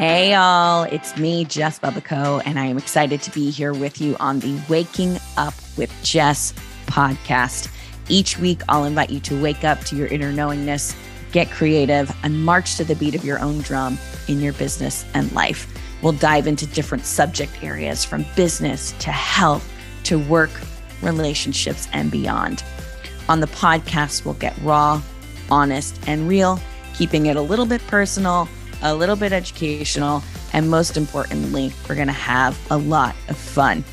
Hey, all, it's me, Jess Bubico, and I am excited to be here with you on the Waking Up with Jess podcast. Each week, I'll invite you to wake up to your inner knowingness, get creative, and march to the beat of your own drum in your business and life. We'll dive into different subject areas from business to health to work, relationships, and beyond. On the podcast, we'll get raw, honest, and real, keeping it a little bit personal a little bit educational, and most importantly, we're going to have a lot of fun.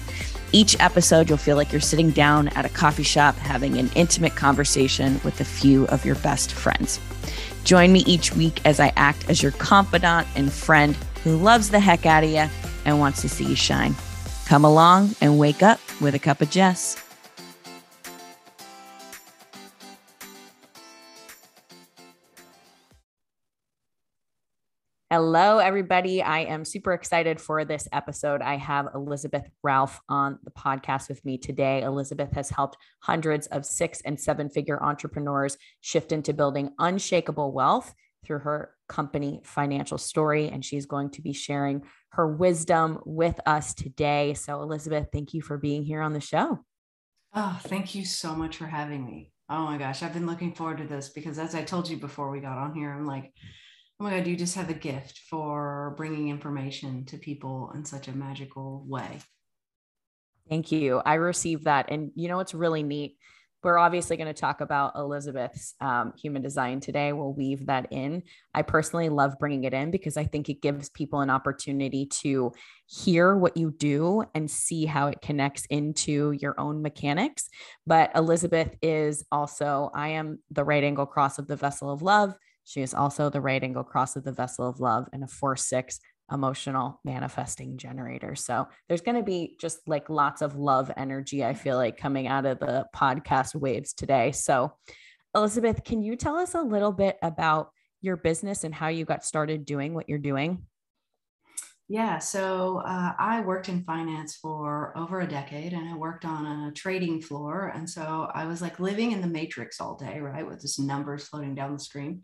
Each episode, you'll feel like you're sitting down at a coffee shop having an intimate conversation with a few of your best friends. Join me each week as I act as your confidant and friend who loves the heck out of you and wants to see you shine. Come along and wake up with a cup of Jess. Hello, everybody. I am super excited for this episode. I have Elizabeth Ralph on the podcast with me today. Elizabeth has helped hundreds of six and seven figure entrepreneurs shift into building unshakable wealth through her company financial story. And she's going to be sharing her wisdom with us today. So, Elizabeth, thank you for being here on the show. Oh, thank you so much for having me. Oh my gosh, I've been looking forward to this because, as I told you before we got on here, I'm like, oh my god you just have a gift for bringing information to people in such a magical way? Thank you. I received that and you know what's really neat. We're obviously going to talk about elizabeth's um, human design today. We'll weave that in. I personally love bringing it in because i think it gives people an opportunity to hear what you do and see how it connects into your own mechanics. But elizabeth is also i am the right angle cross of the vessel of love she is also the right angle cross of the vessel of love and a four six emotional manifesting generator. So there's going to be just like lots of love energy, I feel like, coming out of the podcast waves today. So, Elizabeth, can you tell us a little bit about your business and how you got started doing what you're doing? Yeah, so uh, I worked in finance for over a decade and I worked on a trading floor. And so I was like living in the matrix all day, right, with just numbers floating down the screen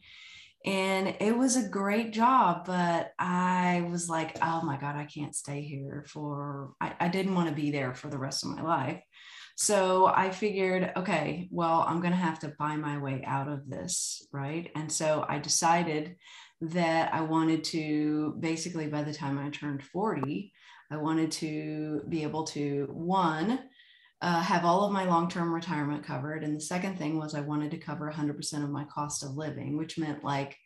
and it was a great job but i was like oh my god i can't stay here for I, I, didn't want to be there for the rest of my life. So i figured okay well i'm going to have to buy my way out of this right? And so i decided that i wanted to basically by the time i turned 40 i wanted to be able to one uh, have all of my long-term retirement covered. And the second thing was i wanted to cover 100% of my cost of living which meant like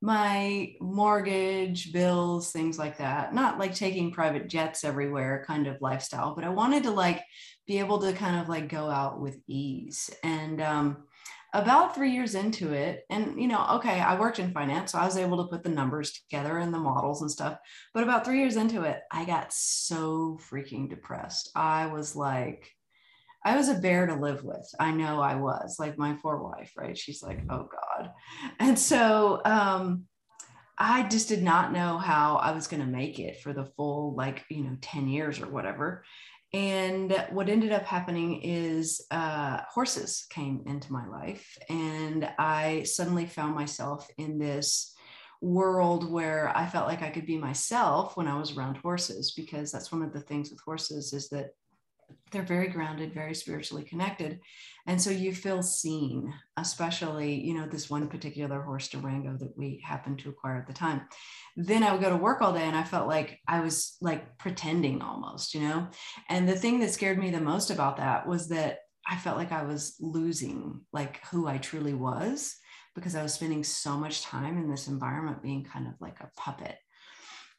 my mortgage bills things like that. Not like taking private jets everywhere kind of lifestyle but i wanted to like be able to kind of like go out with ease. And um, about three years into it and you know okay i worked in finance so i was able to put the numbers together and the models and stuff. But about three years into it i got so freaking depressed. I was like I was a bear to live with. I know I was like my poor wife, right? She's like, oh God. And so um, I just did not know how I was going to make it for the full, like, you know, 10 years or whatever. And what ended up happening is uh, horses came into my life. And I suddenly found myself in this world where I felt like I could be myself when I was around horses, because that's one of the things with horses is that they're very grounded, very spiritually connected. And so you feel seen, especially, you know, this one particular horse Durango that we happened to acquire at the time. Then I would go to work all day and I felt like I was like pretending almost, you know. And the thing that scared me the most about that was that I felt like I was losing like who I truly was because I was spending so much time in this environment being kind of like a puppet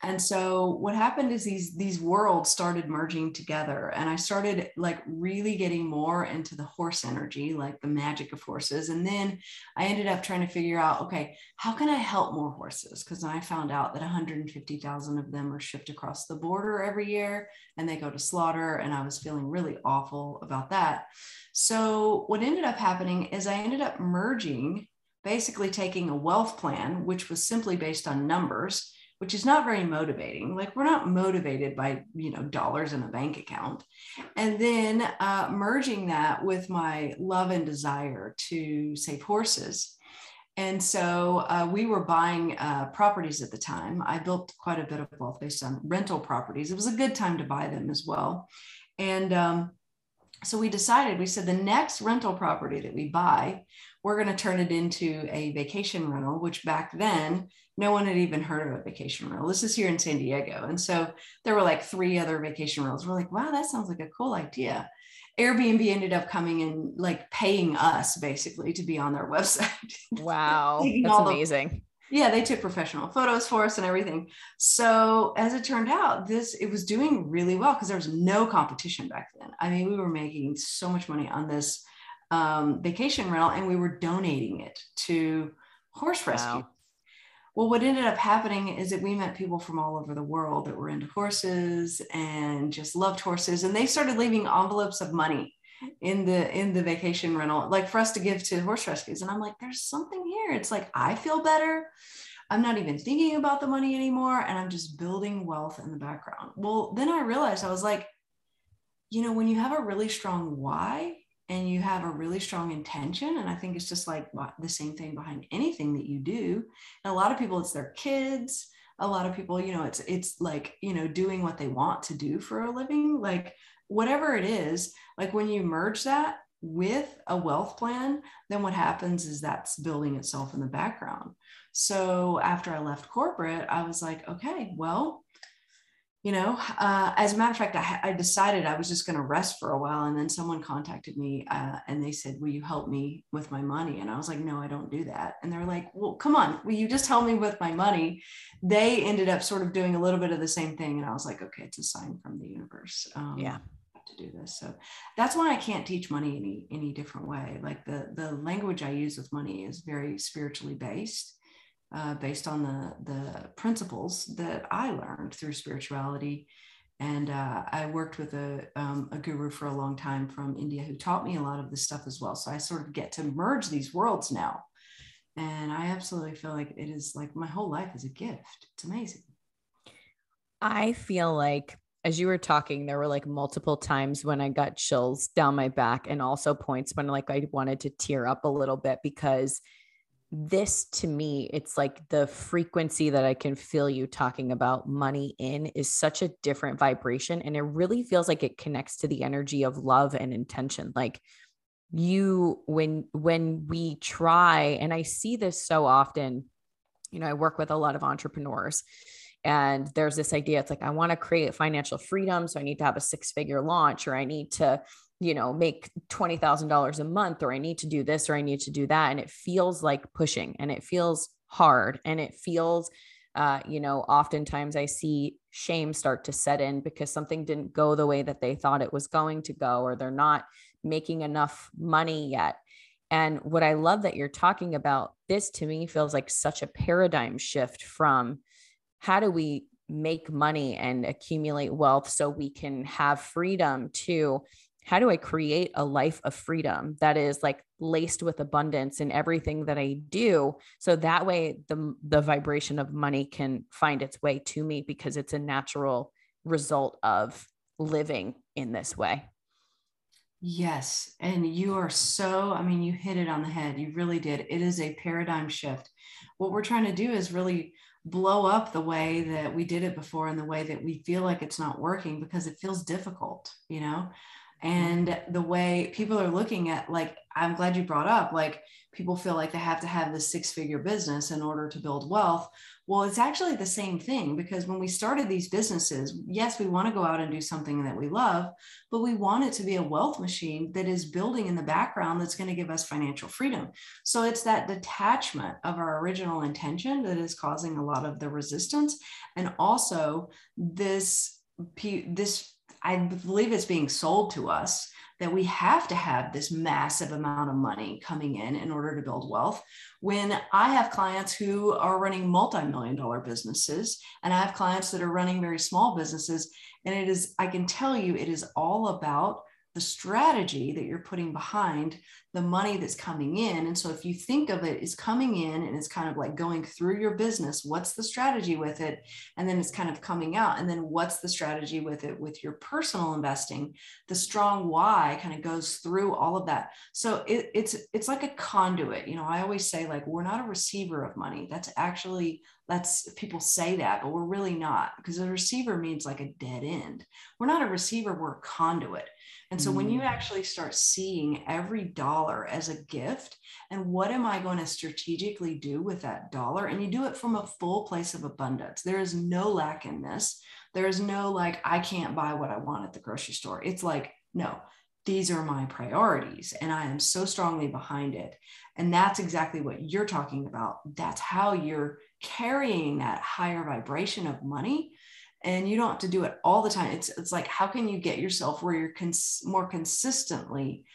and so what happened is these these worlds started merging together and i started like really getting more into the horse energy like the magic of horses. And then i ended up trying to figure out okay how can i help more horses? Because i found out that 150000 of them are shipped across the border every year and they go to slaughter and i was feeling really awful about that. So what ended up happening is i ended up merging basically taking a wealth plan which was simply based on numbers which is not very motivating. Like we're not motivated by you know dollars in a bank account, and then uh, merging that with my love and desire to save horses, And so uh, we were buying uh, properties at the time. I built quite a bit of wealth based on rental properties. It was a good time to buy them as well. And um, so we decided, we said the next rental property that we buy, we're going to turn it into a vacation rental, which back then, no one had even heard of a vacation rental. This is here in San Diego. And so there were like three other vacation rentals. We're like, wow, that sounds like a cool idea. Airbnb ended up coming and like paying us basically to be on their website. Wow. That's amazing. The, yeah, they took professional photos for us and everything. So as it turned out, this it was doing really well because there was no competition back then. I mean, we were making so much money on this um, vacation rental and we were donating it to horse rescue. Wow. Well, what ended up happening is that we met people from all over the world that were into horses and just loved horses, and they started leaving envelopes of money in the in the vacation rental, like for us to give to horse rescues. And I'm like, there's something here. It's like I feel better. I'm not even thinking about the money anymore, and I'm just building wealth in the background. Well, then I realized I was like, you know, when you have a really strong why, and you have a really strong intention and i think it's just like the same thing behind anything that you do. And a lot of people it's their kids. A lot of people you know it's it's like you know doing what they want to do for a living. Like whatever it is like when you merge that with a wealth plan then what happens is that's building itself in the background. So after i left corporate i was like okay well you know uh, as a matter of fact I, I decided i was just going to rest for a while and then someone contacted me uh, and they said will you help me with my money? And i was like no i don't do that. And they're like well come on will you just help me with my money? They ended up sort of doing a little bit of the same thing and i was like okay it's a sign from the universe um, yeah. to do this. So that's why i can't teach money any any different way. Like the the language i use with money is very spiritually based uh, based on the, the principles that I learned through spirituality. And uh, I worked with a, um, a guru for a long time from India who taught me a lot of this stuff as well. So I sort of get to merge these worlds now. And I absolutely feel like it is like my whole life is a gift. It's amazing. I feel like as you were talking, there were like multiple times when I got chills down my back and also points when like I wanted to tear up a little bit because this to me, it's like the frequency that I can feel you talking about money in is such a different vibration. And it really feels like it connects to the energy of love and intention. Like you, when, when we try, and I see this so often, you know, I work with a lot of entrepreneurs and there's this idea it's like i want to create financial freedom so i need to have a six figure launch or i need to you know, make $20,000 a month, or I need to do this, or I need to do that. And it feels like pushing and it feels hard and it feels, uh, you know, oftentimes I see shame start to set in because something didn't go the way that they thought it was going to go, or they're not making enough money yet. And what I love that you're talking about, this to me feels like such a paradigm shift from how do we make money and accumulate wealth so we can have freedom to how do I create a life of freedom that is like laced with abundance in everything that I do so that way the the vibration of money can find its way to me because it's a natural result of living in this way. Yes, and you are so I mean you hit it on the head. You really did. It is a paradigm shift. What we're trying to do is really blow up the way that we did it before and the way that we feel like it's not working because it feels difficult, you know? Mm-hmm. and the way people are looking at like i'm glad you brought up like people feel like they have to have this six figure business in order to build wealth. Well it's actually the same thing because when we started these businesses yes we want to go out and do something that we love but we want it to be a wealth machine that is building in the background that's going to give us financial freedom. So it's that detachment of our original intention that is causing a lot of the resistance and also this this I believe it's being sold to us that we have to have this massive amount of money coming in in order to build wealth. When I have clients who are running multi million dollar businesses, and I have clients that are running very small businesses, and it is, I can tell you, it is all about the strategy that you're putting behind the money that's coming in. And so if you think of it as coming in and it's kind of like going through your business, what's the strategy with it? And then it's kind of coming out. And then what's the strategy with it with your personal investing? The strong why kind of goes through all of that. So it, it's it's like a conduit. You know, I always say like we're not a receiver of money. That's actually that's people say that, but we're really not because a receiver means like a dead end. We're not a receiver, we're a conduit. And so when you mm. actually start seeing every dollar as a gift and what am I going to strategically do with that dollar? And you do it from a full place of abundance. There is no lack in this. There is no like, I can't buy what I want at the grocery store. It's like, no, these are my priorities and I am so strongly behind it. And that's exactly what you're talking about. That's how you're carrying that higher vibration of money and you don't have to do it all the time. It's it's like how can you get yourself where you're cons- more consistently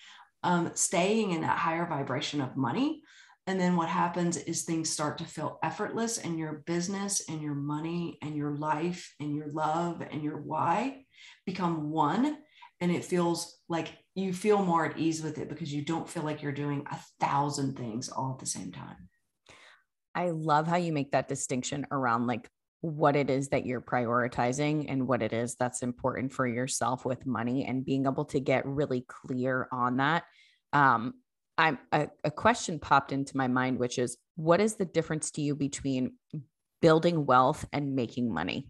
um, staying in that higher vibration of money? And then what happens is things start to feel effortless and your business and your money and your life and your love and your why become one. And it feels like you feel more at ease with it because you don't feel like you're doing a thousand things all at the same time. I love how you make that distinction around like what it is that you're prioritizing and what it is that's important for yourself with money and being able to get really clear on that. Um, I'm a, a question popped into my mind, which is what is the difference to you between building wealth and making money?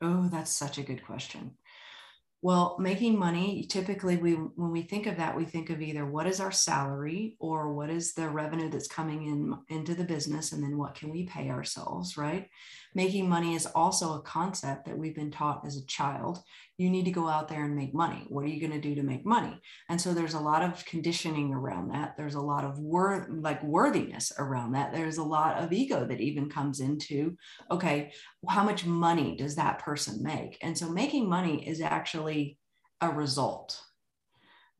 Oh, that's such a good question. Well, making money, typically we when we think of that, we think of either what is our salary or what is the revenue that's coming in into the business and then what can we pay ourselves, right? Making money is also a concept that we've been taught as a child. You need to go out there and make money. What are you going to do to make money? And so there's a lot of conditioning around that. There's a lot of worth like worthiness around that. There's a lot of ego that even comes into, okay, how much money does that person make? And so making money is actually a result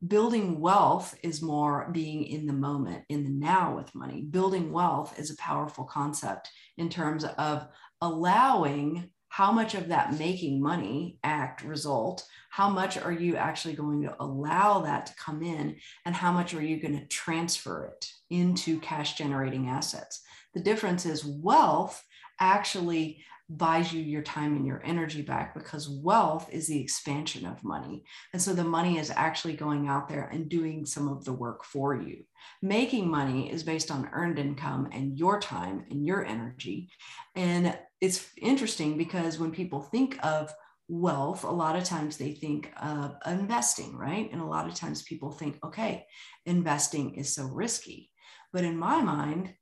building wealth is more being in the moment in the now with money building wealth is a powerful concept in terms of allowing how much of that making money act result? How much are you actually going to allow that to come in? And how much are you going to transfer it into cash generating assets? The difference is wealth actually buys you your time and your energy back because wealth is the expansion of money. And so the money is actually going out there and doing some of the work for you. Making money is based on earned income and your time and your energy. And it's interesting because when people think of wealth, a lot of times they think of investing, right? And a lot of times people think, okay, investing is so risky. But in my mind,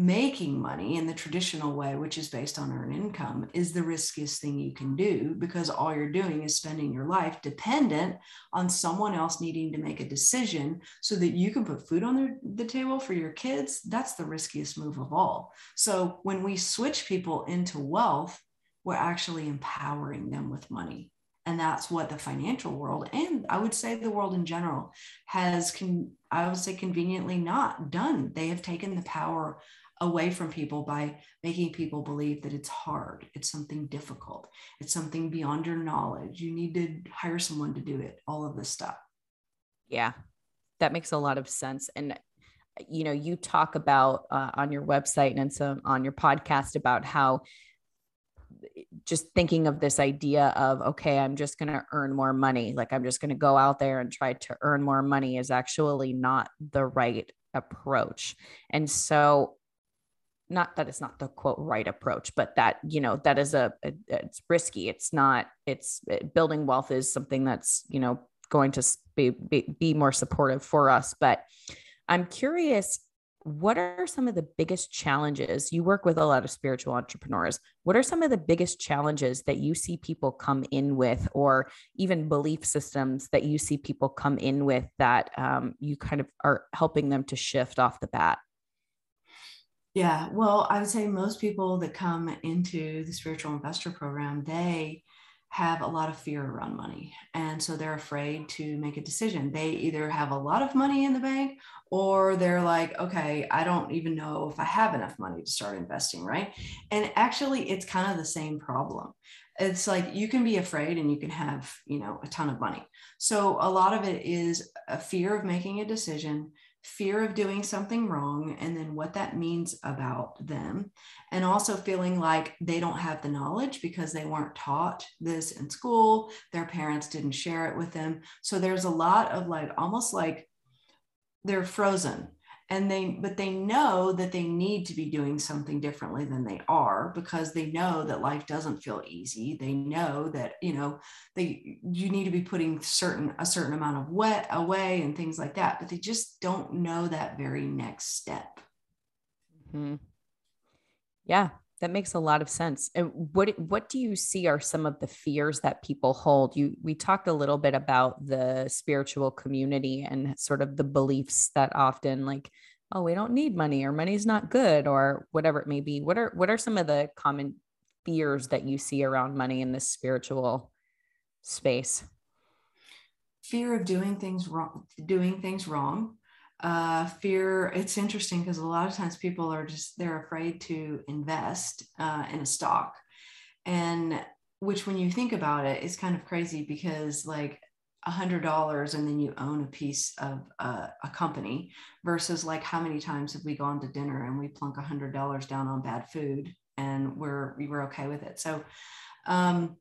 making money in the traditional way, which is based on earned income, is the riskiest thing you can do because all you're doing is spending your life dependent on someone else needing to make a decision so that you can put food on the, the table for your kids. That's the riskiest move of all. So when we switch people into wealth, we're actually empowering them with money. And that's what the financial world and I would say the world in general has, con- I would say, conveniently not done. They have taken the power away from people by making people believe that it's hard, it's something difficult, it's something beyond your knowledge. You need to hire someone to do it, all of this stuff. Yeah, that makes a lot of sense. And you know, you talk about uh, on your website and some on your podcast about how just thinking of this idea of okay i'm just going to earn more money like i'm just going to go out there and try to earn more money is actually not the right approach and so not that it's not the quote right approach but that you know that is a, a it's risky. It's not it's it, building wealth is something that's you know going to be, be, be more supportive for us. But i'm curious what are some of the biggest challenges? You work with a lot of spiritual entrepreneurs. What are some of the biggest challenges that you see people come in with or even belief systems that you see people come in with that um, you kind of are helping them to shift off the bat yeah, well, I would say most people that come into the spiritual investor program, they have a lot of fear around money. And so they're afraid to make a decision. They either have a lot of money in the bank or they're like, okay, I don't even know if I have enough money to start investing, right? And actually, it's kind of the same problem. It's like you can be afraid and you can have, you know, a ton of money. So a lot of it is a fear of making a decision fear of doing something wrong and then what that means about them. And also feeling like they don't have the knowledge because they weren't taught this in school. Their parents didn't share it with them. So there's a lot of like almost like they're frozen and they but they know that they need to be doing something differently than they are because they know that life doesn't feel easy. They know that you know they you need to be putting certain a certain amount of wet away and things like that but they just don't know that very next step. Mm-hmm. yeah that makes a lot of sense. And what what do you see are some of the fears that people hold? You we talked a little bit about the spiritual community and sort of the beliefs that often like oh we don't need money or money's not good or whatever it may be. What are what are some of the common fears that you see around money in this spiritual space? Fear of doing things wrong, doing things wrong, uh, fear it's interesting because a lot of times people are just they're afraid to invest uh, in a stock. And which when you think about it is kind of crazy because like a hundred dollars and then you own a piece of uh, a company versus like how many times have we gone to dinner and we plunk a hundred dollars down on bad food and we're we were okay with it. So um,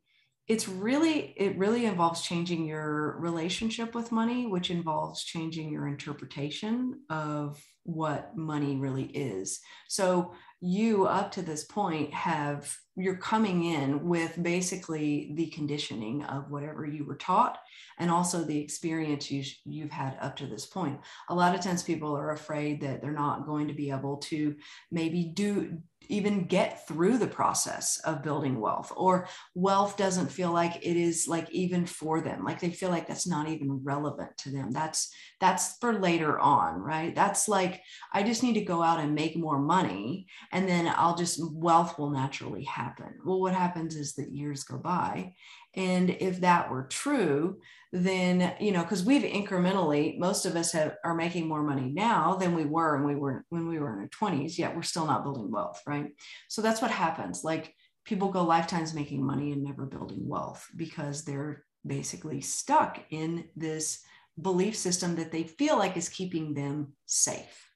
it's really it really involves changing your relationship with money which involves changing your interpretation of what money really is. So you up to this point have you're coming in with basically the conditioning of whatever you were taught and also the experience you, you've had up to this point. A lot of times people are afraid that they're not going to be able to maybe do even get through the process of building wealth or wealth doesn't feel like it is like even for them like they feel like that's not even relevant to them. That's that's for later on right? That's like i just need to go out and make more money and then i'll just wealth will naturally happen. Well what happens is that years go by and if that were true, then, you know, because we've incrementally, most of us have, are making more money now than we were when we were when we were in our 20s, yet we're still not building wealth, right? So that's what happens. Like people go lifetimes making money and never building wealth because they're basically stuck in this belief system that they feel like is keeping them safe.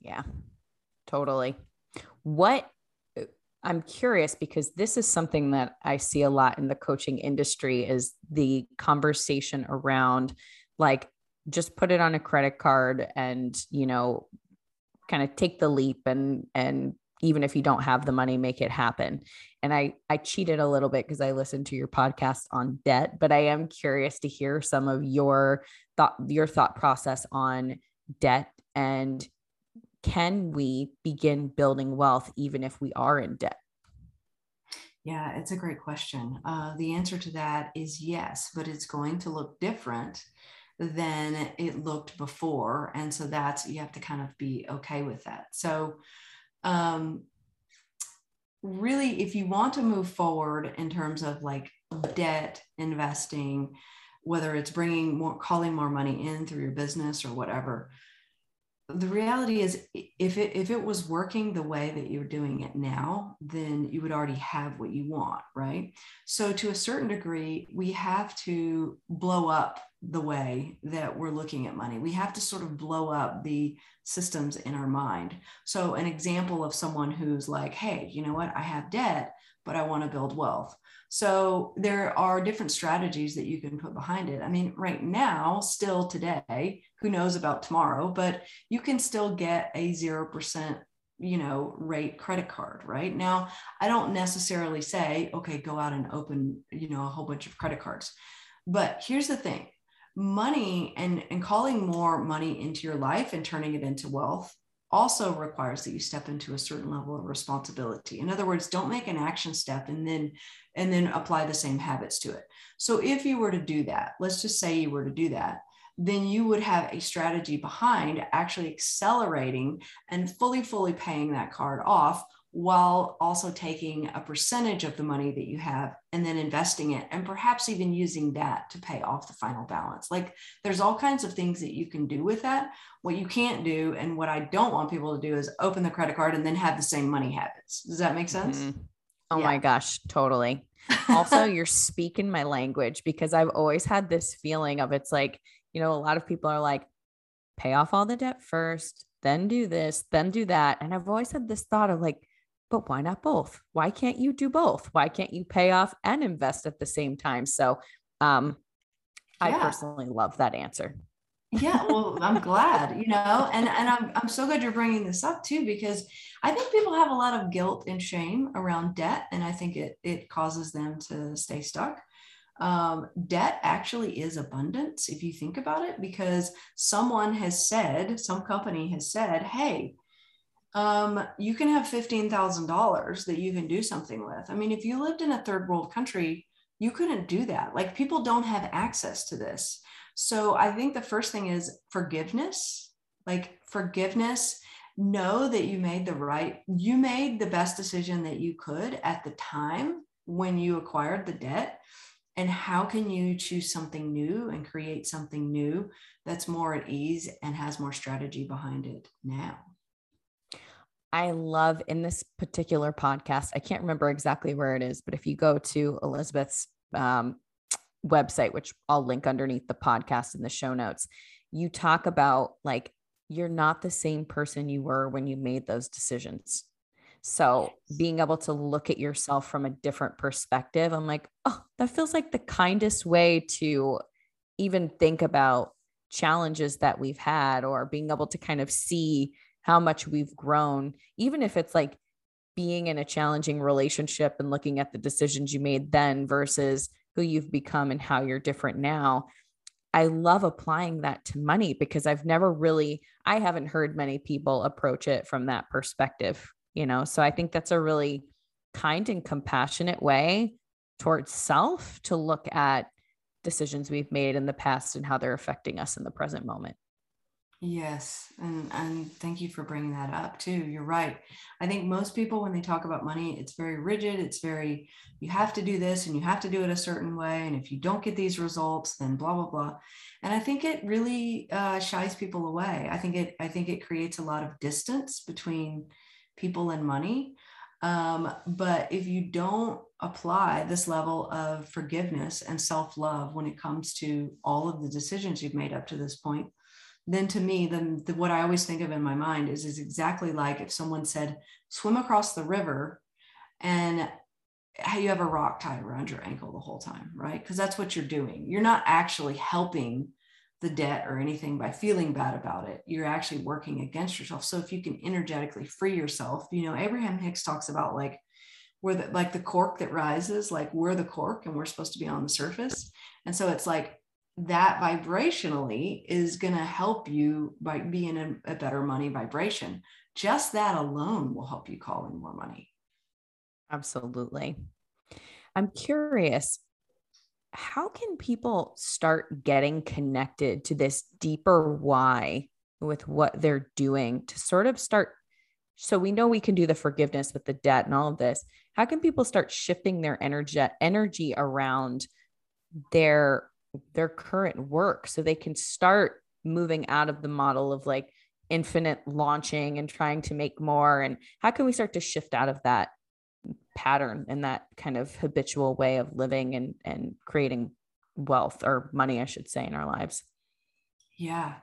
Yeah, totally. What I'm curious because this is something that I see a lot in the coaching industry is the conversation around like just put it on a credit card and you know kind of take the leap and and even if you don't have the money make it happen. And i i cheated a little bit because i listened to your podcast on debt but i am curious to hear some of your thought your thought process on debt and can we begin building wealth even if we are in debt? Yeah, it's a great question. Uh, the answer to that is yes, but it's going to look different than it looked before. And so that's, you have to kind of be okay with that. So, um, really, if you want to move forward in terms of like debt, investing, whether it's bringing more, calling more money in through your business or whatever, the reality is if it if it was working the way that you're doing it now then you would already have what you want right? So to a certain degree we have to blow up the way that we're looking at money. We have to sort of blow up the systems in our mind. So an example of someone who's like hey you know what? I have debt but i want to build wealth. So there are different strategies that you can put behind it. I mean, right now, still today, who knows about tomorrow, but you can still get a 0% you know rate credit card right? Now i don't necessarily say okay go out and open you know a whole bunch of credit cards. But here's the thing money and and calling more money into your life and turning it into wealth also requires that you step into a certain level of responsibility. In other words don't make an action step and then and then apply the same habits to it. So if you were to do that let's just say you were to do that then you would have a strategy behind actually accelerating and fully fully paying that card off while also taking a percentage of the money that you have and then investing it and perhaps even using that to pay off the final balance. Like there's all kinds of things that you can do with that. What you can't do and what I don't want people to do is open the credit card and then have the same money habits. Does that make sense? Mm-hmm. Oh yeah. my gosh, totally. also, you're speaking my language because I've always had this feeling of it's like, you know, a lot of people are like, pay off all the debt first, then do this, then do that. And I've always had this thought of like, but why not both? Why can't you do both? Why can't you pay off and invest at the same time? So, um, yeah. I personally love that answer. yeah, well, I'm glad, you know, and and I'm I'm so glad you're bringing this up too because I think people have a lot of guilt and shame around debt, and I think it it causes them to stay stuck. Um, debt actually is abundance if you think about it, because someone has said, some company has said, hey, um, you can have $15,000 that you can do something with. I mean, if you lived in a third world country, you couldn't do that. Like people don't have access to this. So I think the first thing is forgiveness, like forgiveness. Know that you made the right, you made the best decision that you could at the time when you acquired the debt. And how can you choose something new and create something new that's more at ease and has more strategy behind it now? I love in this particular podcast, I can't remember exactly where it is, but if you go to Elizabeth's um, website, which I'll link underneath the podcast in the show notes, you talk about like you're not the same person you were when you made those decisions. So being able to look at yourself from a different perspective, I'm like, oh, that feels like the kindest way to even think about challenges that we've had or being able to kind of see how much we've grown, even if it's like being in a challenging relationship and looking at the decisions you made then versus who you've become and how you're different now. I love applying that to money because I've never really, I haven't heard many people approach it from that perspective, you know? So I think that's a really kind and compassionate way towards self to look at decisions we've made in the past and how they're affecting us in the present moment. Yes, and and thank you for bringing that up too. You're right. I think most people when they talk about money, it's very rigid. It's very you have to do this and you have to do it a certain way, and if you don't get these results, then blah blah blah. And I think it really uh, shies people away. I think it I think it creates a lot of distance between people and money. Um, but if you don't apply this level of forgiveness and self love when it comes to all of the decisions you've made up to this point then to me, then the, what I always think of in my mind is, is exactly like if someone said, swim across the river and you have a rock tied around your ankle the whole time, right? Because that's what you're doing. You're not actually helping the debt or anything by feeling bad about it. You're actually working against yourself. So if you can energetically free yourself, you know, Abraham Hicks talks about like we're the, like the cork that rises, like we're the cork and we're supposed to be on the surface. And so it's like that vibrationally is going to help you by being a, a better money vibration. Just that alone will help you call in more money. Absolutely. I'm curious, how can people start getting connected to this deeper why with what they're doing to sort of start? So we know we can do the forgiveness with the debt and all of this. How can people start shifting their energy energy around their their current work so they can start moving out of the model of like infinite launching and trying to make more and how can we start to shift out of that pattern and that kind of habitual way of living and and creating wealth or money i should say in our lives yeah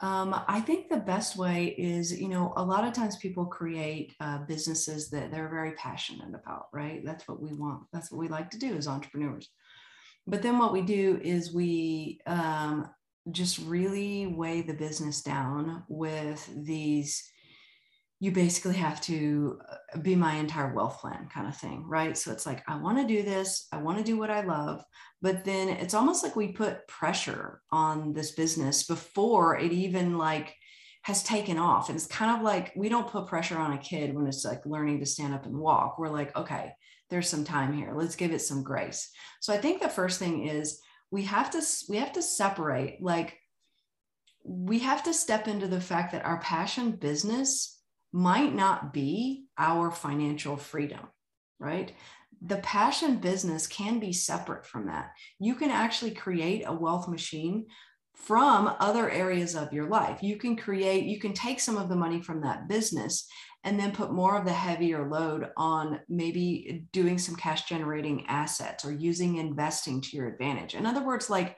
um, I think the best way is, you know, a lot of times people create uh, businesses that they're very passionate about, right? That's what we want. That's what we like to do as entrepreneurs. But then what we do is we um, just really weigh the business down with these. You basically have to uh, be my entire wealth plan kind of thing, right? So it's like, I want to do this, I want to do what I love. But then it's almost like we put pressure on this business before it even like has taken off. And it's kind of like we don't put pressure on a kid when it's like learning to stand up and walk. We're like, okay, there's some time here. Let's give it some grace. So I think the first thing is we have to we have to separate like we have to step into the fact that our passion business might not be our financial freedom, right? The passion business can be separate from that. You can actually create a wealth machine from other areas of your life. You can create, you can take some of the money from that business and then put more of the heavier load on maybe doing some cash generating assets or using investing to your advantage. In other words, like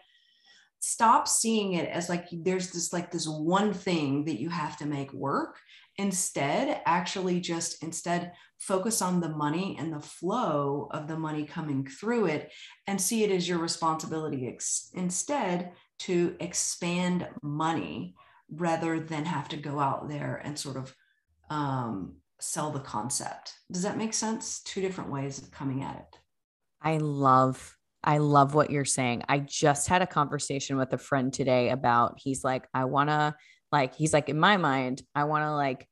stop seeing it as like there's this like this one thing that you have to make work instead actually just instead focus on the money and the flow of the money coming through it and see it as your responsibility ex- instead to expand money rather than have to go out there and sort of um, sell the concept. Does that make sense? Two different ways of coming at it. I love I love what you're saying. I just had a conversation with a friend today about he's like, I want to like, he's like, in my mind, I want to like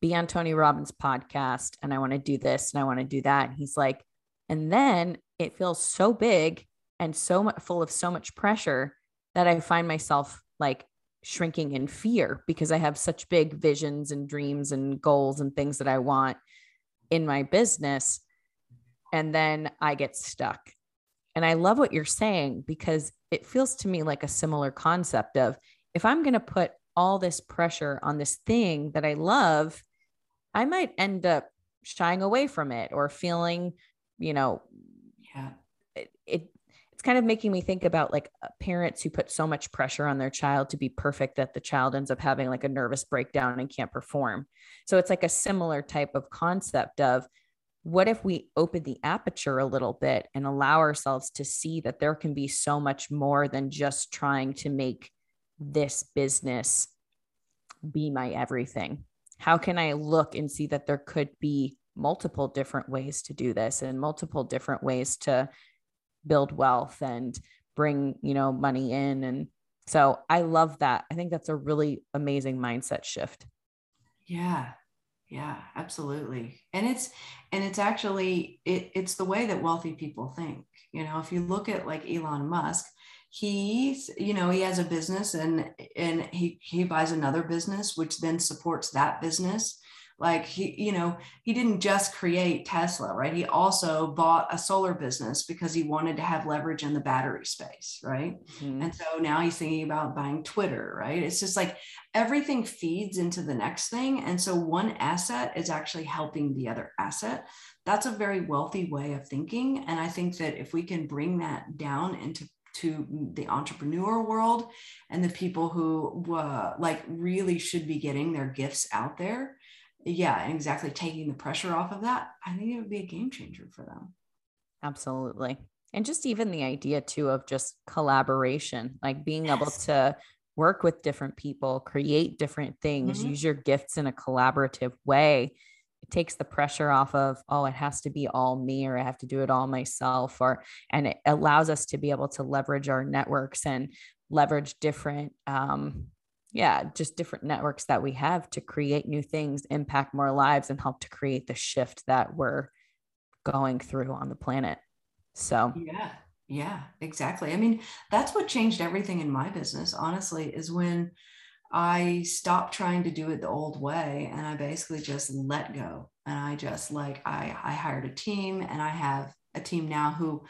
be on Tony Robbins podcast and I want to do this and I want to do that. And he's like, and then it feels so big and so full of so much pressure that I find myself like shrinking in fear because I have such big visions and dreams and goals and things that I want in my business. And then I get stuck and I love what you're saying because it feels to me like a similar concept of if I'm going to put all this pressure on this thing that I love, I might end up shying away from it or feeling, you know, yeah. It, it it's kind of making me think about like uh, parents who put so much pressure on their child to be perfect that the child ends up having like a nervous breakdown and can't perform. So it's like a similar type of concept of what if we open the aperture a little bit and allow ourselves to see that there can be so much more than just trying to make this business be my everything? How can I look and see that there could be multiple different ways to do this and multiple different ways to build wealth and bring, you know, money in and so I love that. I think that's a really amazing mindset shift. Yeah, yeah absolutely and it's and it's actually it, it's the way that wealthy people think you know if you look at like elon musk he's you know he has a business and and he he buys another business which then supports that business. Like he you know he didn't just create tesla right? He also bought a solar business because he wanted to have leverage in the battery space right? Mm-hmm. and so now he's thinking about buying twitter right? It's just like everything feeds into the next thing. And so one asset is actually helping the other asset. That's a very wealthy way of thinking. And i think that if we can bring that down into to the entrepreneur world and the people who uh, like really should be getting their gifts out there yeah, and exactly taking the pressure off of that, I think it would be a game changer for them. Absolutely. And just even the idea too of just collaboration, like being yes. able to work with different people, create different things, mm-hmm. use your gifts in a collaborative way. Takes the pressure off of, oh, it has to be all me or I have to do it all myself or and it allows us to be able to leverage our networks and leverage different um yeah, just different networks that we have to create new things, impact more lives, and help to create the shift that we're going through on the planet. So, yeah, yeah, exactly. I mean, that's what changed everything in my business, honestly, is when I stopped trying to do it the old way and I basically just let go. And I just like, I, I hired a team and I have a team now who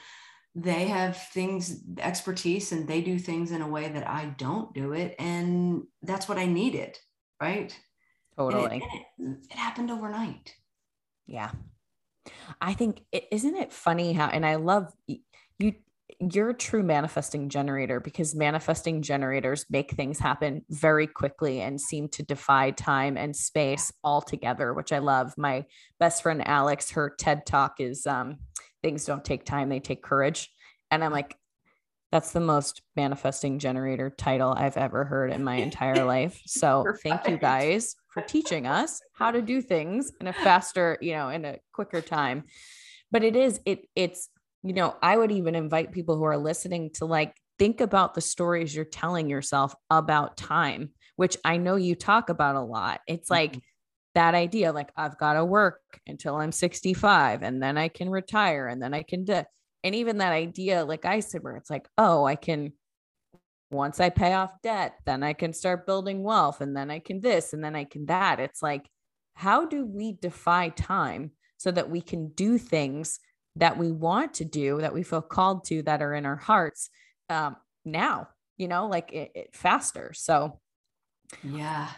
they have things expertise and they do things in a way that i don't do it and that's what i needed right? Totally and it, it, it, happened overnight. Yeah. I think is not it funny how and i love you you're a true manifesting generator because manifesting generators make things happen very quickly and seem to defy time and space altogether which i love my best friend alex her ted talk is um things don't take time, they take courage. And I'm like, that's the most manifesting generator title I've ever heard in my entire life. So thank you guys for teaching us how to do things in a faster, you know, in a quicker time. But it is, it it's, you know, I would even invite people who are listening to like think about the stories you're telling yourself about time, which I know you talk about a lot. It's like mm-hmm that idea like I've got to work until I'm 65 and then I can retire and then I can do and even that idea like I said where it's like oh I can once I pay off debt then I can start building wealth and then I can this and then I can that it's like how do we defy time so that we can do things that we want to do that we feel called to that are in our hearts um, now you know like it, it faster. So yeah.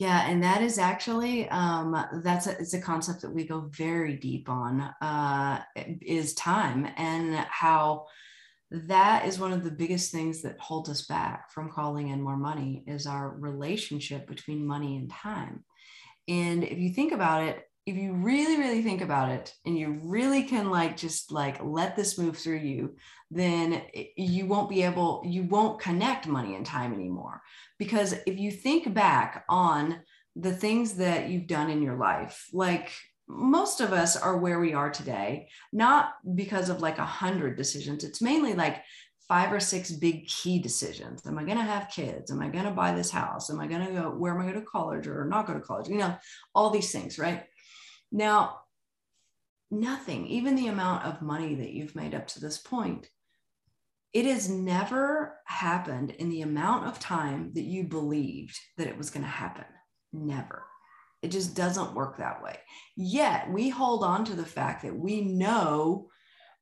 Yeah, and that is actually um, that's a, it's a concept that we go very deep on uh, is time and how that is one of the biggest things that holds us back from calling in more money is our relationship between money and time. And if you think about it if you really really think about it and you really can like just like let this move through you then you won't be able you won't connect money and time anymore. Because if you think back on the things that you've done in your life like most of us are where we are today not because of like a hundred decisions. It's mainly like five or six big key decisions. Am i going to have kids? Am i going to buy this house? Am i going to go where am i going to college or not go to college? You know all these things right now, nothing, even the amount of money that you've made up to this point, it has never happened in the amount of time that you believed that it was going to happen. Never. It just doesn't work that way. Yet we hold on to the fact that we know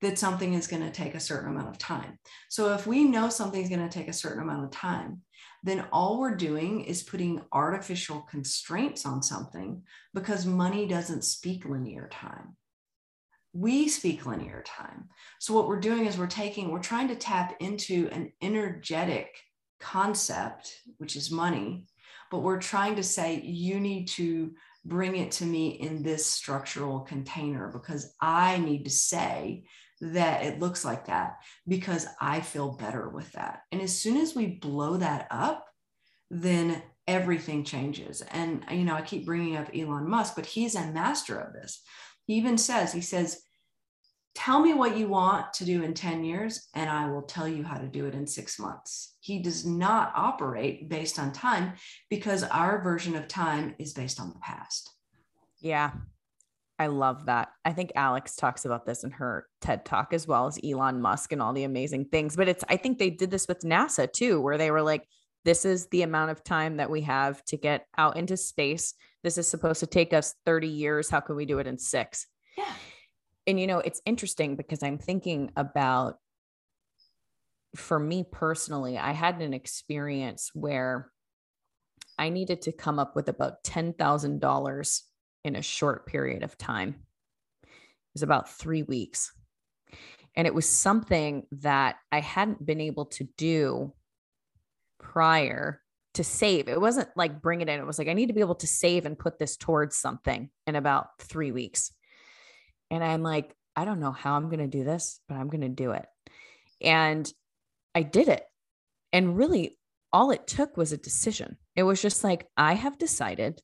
that something is going to take a certain amount of time. So if we know something's going to take a certain amount of time, then all we're doing is putting artificial constraints on something because money doesn't speak linear time. We speak linear time. So, what we're doing is we're taking, we're trying to tap into an energetic concept, which is money, but we're trying to say, you need to bring it to me in this structural container because I need to say that it looks like that because I feel better with that. And as soon as we blow that up, then everything changes. And, you know, I keep bringing up Elon Musk, but he's a master of this. He even says, he says, tell me what you want to do in 10 years and I will tell you how to do it in six months. He does not operate based on time because our version of time is based on the past. Yeah. I love that. I think Alex talks about this in her TED talk as well as Elon Musk and all the amazing things. But it's, I think they did this with NASA too, where they were like, this is the amount of time that we have to get out into space. This is supposed to take us 30 years. How can we do it in six? Yeah. And, you know, it's interesting because I'm thinking about, for me personally, I had an experience where I needed to come up with about $10,000 in a short period of time. It was about three weeks. And it was something that I hadn't been able to do prior to save. It wasn't like bring it in. It was like, I need to be able to save and put this towards something in about three weeks. And I'm like, I don't know how I'm going to do this, but I'm going to do it. And I did it. And really, all it took was a decision. It was just like, I have decided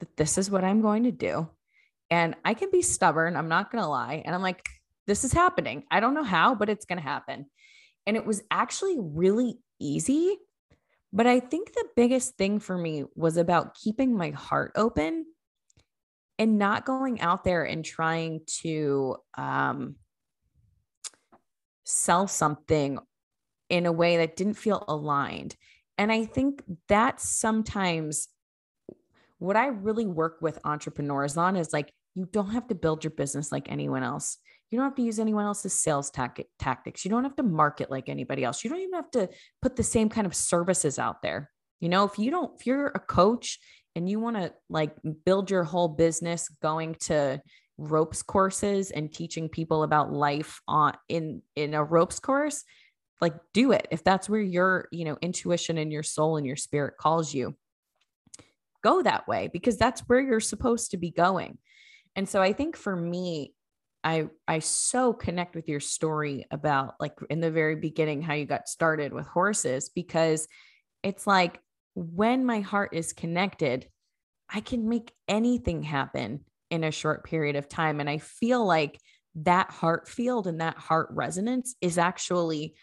that this is what I'm going to do. And I can be stubborn. I'm not going to lie. And I'm like, this is happening. I don't know how, but it's going to happen. And it was actually really easy. But I think the biggest thing for me was about keeping my heart open and not going out there and trying to um, sell something in a way that didn't feel aligned. And I think that's sometimes what I really work with entrepreneurs on is like, you don't have to build your business like anyone else. You don't have to use anyone else's sales tactics. You don't have to market like anybody else. You don't even have to put the same kind of services out there. You know, if you don't, if you're a coach and you want to like build your whole business going to ropes courses and teaching people about life on in in a ropes course, like do it. If that's where your, you know, intuition and your soul and your spirit calls you go that way because that's where you're supposed to be going. And so I think for me, I I so connect with your story about like in the very beginning how you got started with horses because it's like when my heart is connected, I can make anything happen in a short period of time and I feel like that heart field and that heart resonance is actually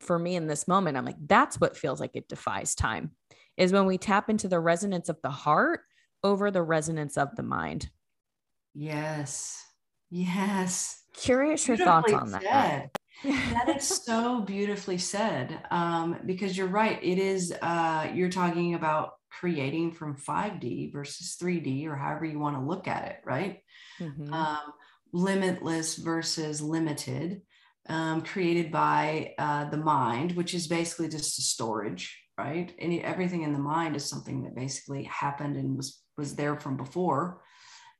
for me in this moment I'm like that's what feels like it defies time is when we tap into the resonance of the heart over the resonance of the mind. Yes. Yes. Curious your thoughts on said. that. that is so beautifully said. Um, because you're right. It is, uh, you're talking about creating from 5D versus 3D, or however you want to look at it, right? Mm-hmm. Um, limitless versus limited, um, created by uh, the mind, which is basically just a storage right? Any everything in the mind is something that basically happened and was was there from before.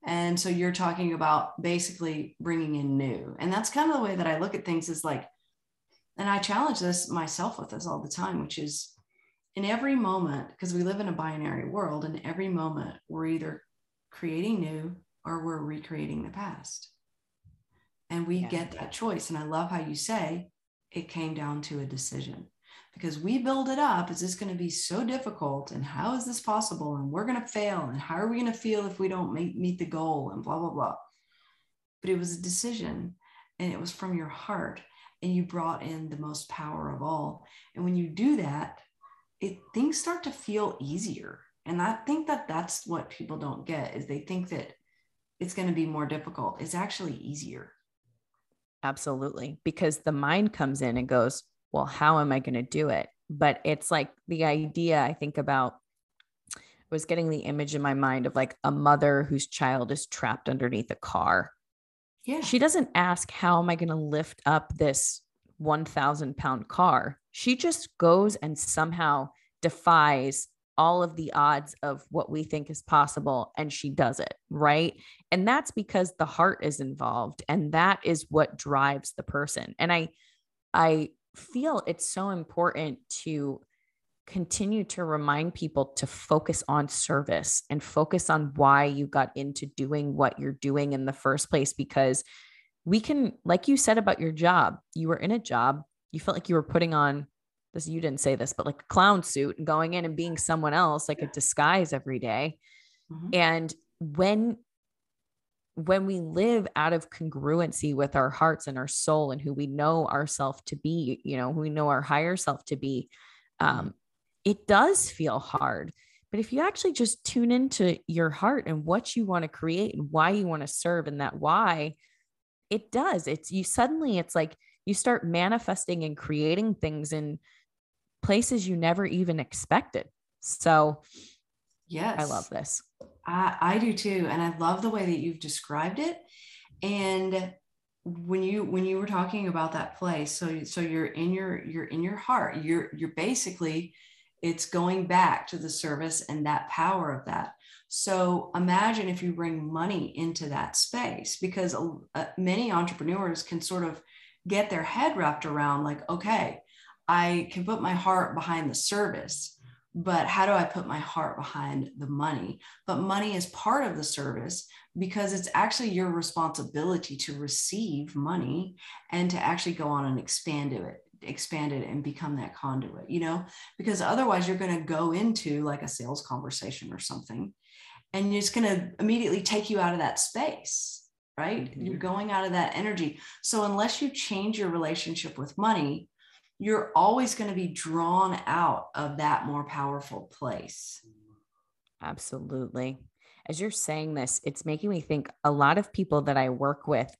And so you're talking about basically bringing in new. And that's kind of the way that I look at things is like and I challenge this myself with this all the time, which is in every moment, because we live in a binary world, in every moment, we're either creating new or we're recreating the past. And we yeah. get that choice. And I love how you say it came down to a decision because we build it up. Is this going to be so difficult? And how is this possible? And we're going to fail. And how are we going to feel if we don't meet, meet the goal? And blah, blah, blah. But it was a decision and it was from your heart. And you brought in the most power of all. And when you do that, it things start to feel easier and i think that that's what people don't get is they think that it's going to be more difficult it's actually easier absolutely because the mind comes in and goes well how am i going to do it? But it's like the idea i think about I was getting the image in my mind of like a mother whose child is trapped underneath a car. Yeah. She doesn't ask how am i going to lift up this 1000 pound car? She just goes and somehow defies all of the odds of what we think is possible and she does it right? And that's because the heart is involved and that is what drives the person. And i i feel it's so important to continue to remind people to focus on service and focus on why you got into doing what you're doing in the first place because we can like you said about your job you were in a job you felt like you were putting on this you didn't say this but like a clown suit and going in and being someone else like a disguise every day. Mm-hmm. and when when we live out of congruency with our hearts and our soul and who we know ourselves to be you know who we know our higher self to be um, it does feel hard but if you actually just tune into your heart and what you want to create and why you want to serve and that why it does it's you suddenly it's like you start manifesting and creating things in places you never even expected. So, yes, I love this. I, I do too. And I love the way that you've described it. And when you when you were talking about that place so so you're in your you're in your heart you're you're basically it's going back to the service and that power of that so imagine if you bring money into that space because uh, many entrepreneurs can sort of get their head wrapped around like okay I can put my heart behind the service, but how do I put my heart behind the money? But money is part of the service because it's actually your responsibility to receive money and to actually go on and expand it expand it and become that conduit you know because otherwise you're going to go into like a sales conversation or something and it's going to immediately take you out of that space right mm-hmm. you're going out of that energy so unless you change your relationship with money you're always going to be drawn out of that more powerful place. Absolutely. As you're saying this, it's making me think a lot of people that I work with.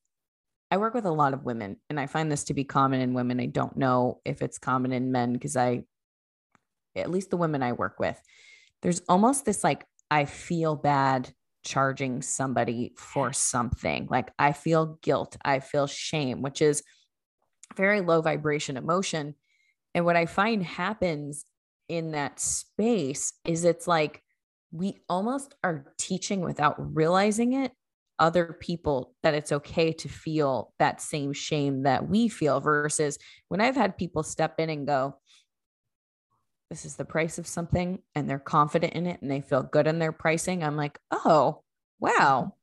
I work with a lot of women, and I find this to be common in women. I don't know if it's common in men because I, at least the women I work with, there's almost this like, I feel bad charging somebody for something. Like I feel guilt, I feel shame, which is very low vibration emotion. And what I find happens in that space is it's like we almost are teaching without realizing it other people that it's okay to feel that same shame that we feel versus when I've had people step in and go, this is the price of something and they're confident in it and they feel good in their pricing. I'm like, oh, wow,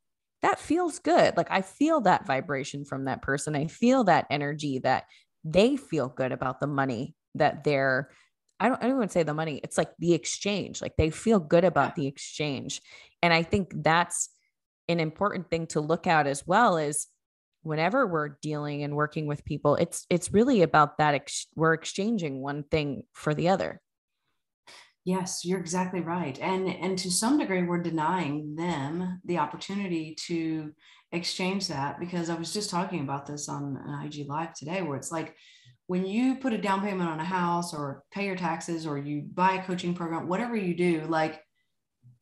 that feels good. Like I feel that vibration from that person. I feel that energy that they feel good about the money that they're I don't, I don't even say the money. It's like the exchange. Like they feel good about the exchange. And I think that's an important thing to look at as well is whenever we're dealing and working with people, it's it's really about that ex- we're exchanging one thing for the other. Yes, you're exactly right. And and to some degree we're denying them the opportunity to exchange that because I was just talking about this on an IG live today where it's like when you put a down payment on a house or pay your taxes or you buy a coaching program, whatever you do, like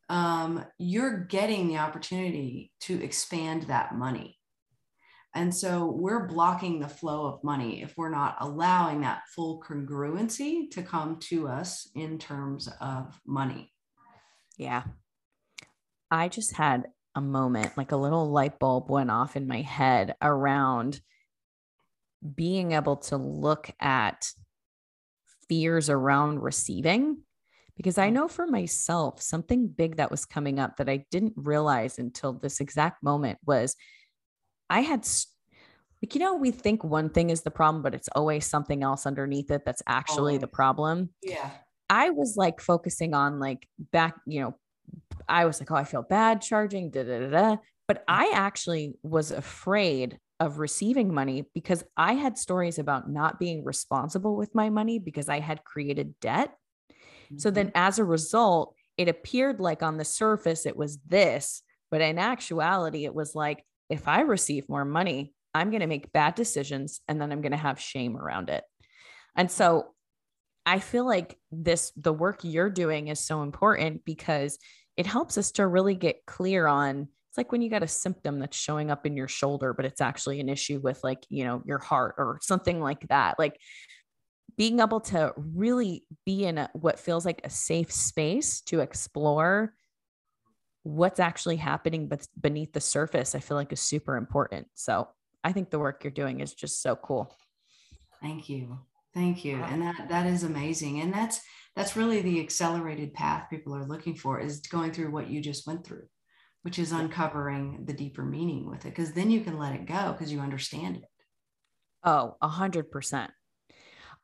um, you're getting the opportunity to expand that money. And so we're blocking the flow of money if we're not allowing that full congruency to come to us in terms of money. Yeah. I just had a moment, like a little light bulb went off in my head around being able to look at fears around receiving because I mm. know for myself, something big that was coming up that I didn't realize until this exact moment was I had, like, you know, we think one thing is the problem, but it's always something else underneath it that's actually the problem. Yeah. I was like focusing on like back, you know, I was like, oh, I feel bad charging, da da da da. But I actually was afraid of receiving money because I had stories about not being responsible with my money because I had created debt. So then, mm-hmm. as a result, it appeared like on the surface it was this, but in actuality, it was like, if I receive more money, I'm going to make bad decisions and then I'm going to have shame around it. And so I feel like this, the work you're doing is so important because it helps us to really get clear on it's like when you got a symptom that's showing up in your shoulder, but it's actually an issue with like, you know, your heart or something like that. Like being able to really be in a, what feels like a safe space to explore what's actually happening but beneath the surface, I feel like is super important. So I think the work you're doing is just so cool. Thank you. Thank you. And that that is amazing. And that's that's really the accelerated path people are looking for is going through what you just went through, which is uncovering the deeper meaning with it. Cause then you can let it go because you understand it. Oh, a hundred percent.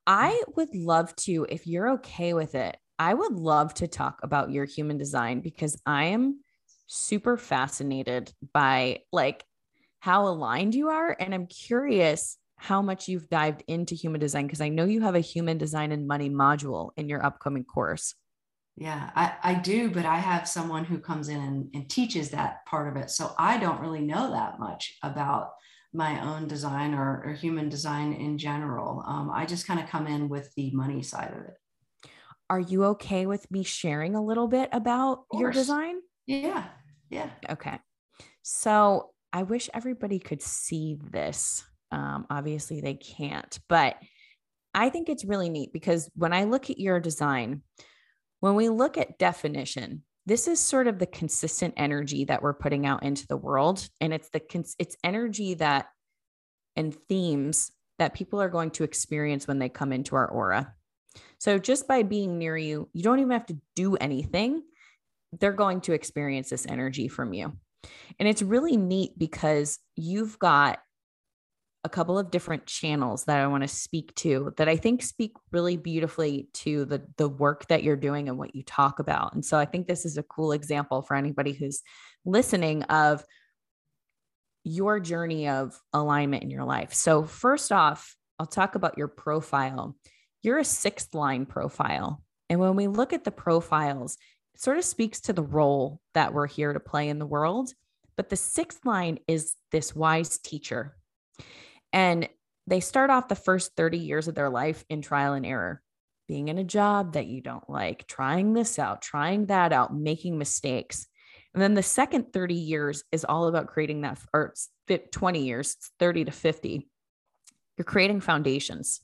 I would love to, if you're okay with it, I would love to talk about your human design because I am super fascinated by like how aligned you are. And I'm curious how much you've dived into human design because I know you have a human design and money module in your upcoming course. Yeah, I, I do, but I have someone who comes in and, and teaches that part of it. So I don't really know that much about my own design or, or human design in general. Um, I just kind of come in with the money side of it. Are you okay with me sharing a little bit about your design? Yeah. Yeah. Okay. So I wish everybody could see this. Um, obviously, they can't, but I think it's really neat because when I look at your design, when we look at definition, this is sort of the consistent energy that we're putting out into the world and it's the it's energy that and themes that people are going to experience when they come into our aura so just by being near you you don't even have to do anything they're going to experience this energy from you and it's really neat because you've got a couple of different channels that I want to speak to that I think speak really beautifully to the the work that you're doing and what you talk about. And so I think this is a cool example for anybody who's listening of your journey of alignment in your life. So first off, I'll talk about your profile. You're a sixth line profile. And when we look at the profiles, sort of speaks to the role that we're here to play in the world. But the sixth line is this wise teacher and they start off the first 30 years of their life in trial and error, being in a job that you don't like, trying this out, trying that out, making mistakes. And then the second 30 years is all about creating that, or 20 years, 30 to 50. You're creating foundations.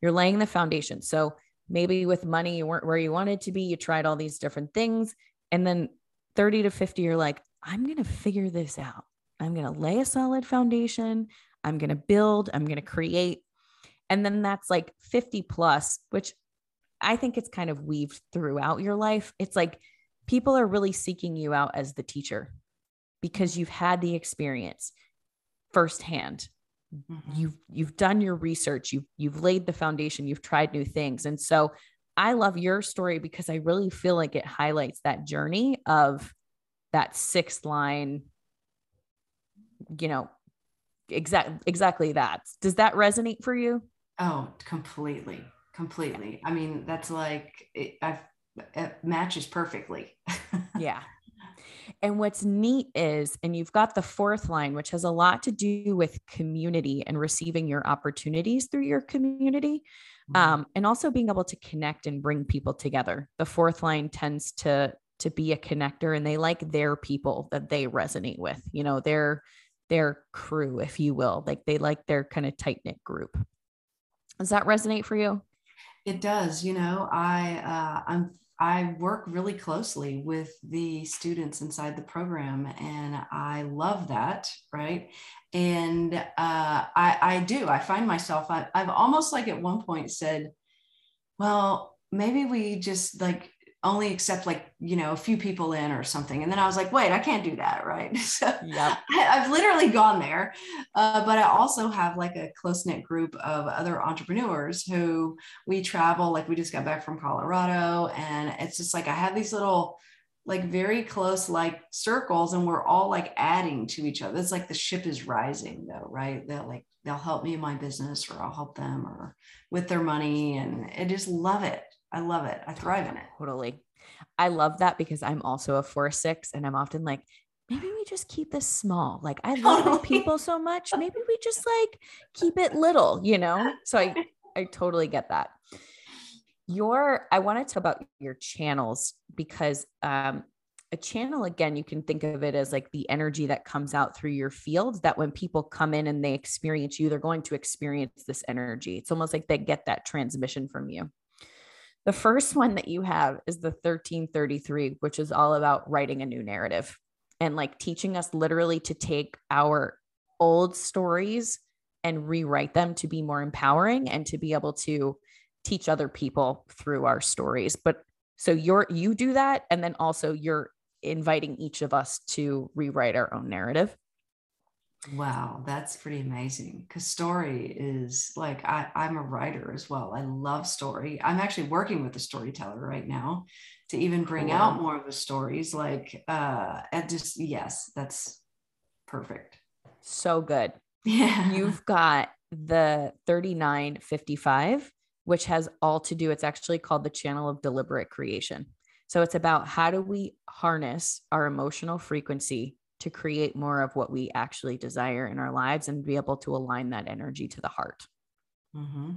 You're laying the foundation. So maybe with money, you weren't where you wanted to be. You tried all these different things. And then 30 to 50, you're like, I'm going to figure this out. I'm going to lay a solid foundation. I'm going to build, I'm going to create. And then that's like 50 plus, which I think it's kind of weaved throughout your life. It's like people are really seeking you out as the teacher because you've had the experience firsthand. Mm-hmm. You've you've done your research, you've you've laid the foundation, you've tried new things. And so I love your story because I really feel like it highlights that journey of that sixth line, you know, exact exactly that. Does that resonate for you? Oh, completely, completely. I mean, that's like it, I've it matches perfectly. yeah. And what's neat is, and you've got the fourth line, which has a lot to do with community and receiving your opportunities through your community, mm-hmm. um, and also being able to connect and bring people together. The fourth line tends to to be a connector, and they like their people that they resonate with. You know, they're their crew, if you will. Like they like their kind of tight knit group. Does that resonate for you? It does. You know, I uh, I'm I work really closely with the students inside the program, and I love that, right? And uh, I, I do. I find myself. I, I've almost like at one point said, "Well, maybe we just like only accept like you know a few people in or something. And then i was like wait i can't do that right? So yep. I, have literally gone there. Uh, but i also have like a close-knit group of other entrepreneurs who we travel like we just got back from colorado and it's just like i have these little like very close like circles and we're all like adding to each other. It's like the ship is rising though right? They'll like they'll help me in my business or i'll help them or with their money and i just love it I love it. I thrive in it. Totally. I love that because I'm also a four six and I'm often like, maybe we just keep this small. Like I love people so much. Maybe we just like keep it little, you know? So I I totally get that. Your I want to talk about your channels because um a channel again you can think of it as like the energy that comes out through your field that when people come in and they experience you they're going to experience this energy it's almost like they get that transmission from you the first one that you have is the 1333, which is all about writing a new narrative and like teaching us literally to take our old stories and rewrite them to be more empowering and to be able to teach other people through our stories. But so you're you do that and then also you're inviting each of us to rewrite our own narrative. Wow, that's pretty amazing. Because story is like I, I'm a writer as well. I love story. I'm actually working with a storyteller right now to even bring cool. out more of the stories. Like uh and just yes, that's perfect. So good. Yeah. You've got the 3955, which has all to do, it's actually called the channel of deliberate creation. So it's about how do we harness our emotional frequency to create more of what we actually desire in our lives and be able to align that energy to the heart. Mm-hmm.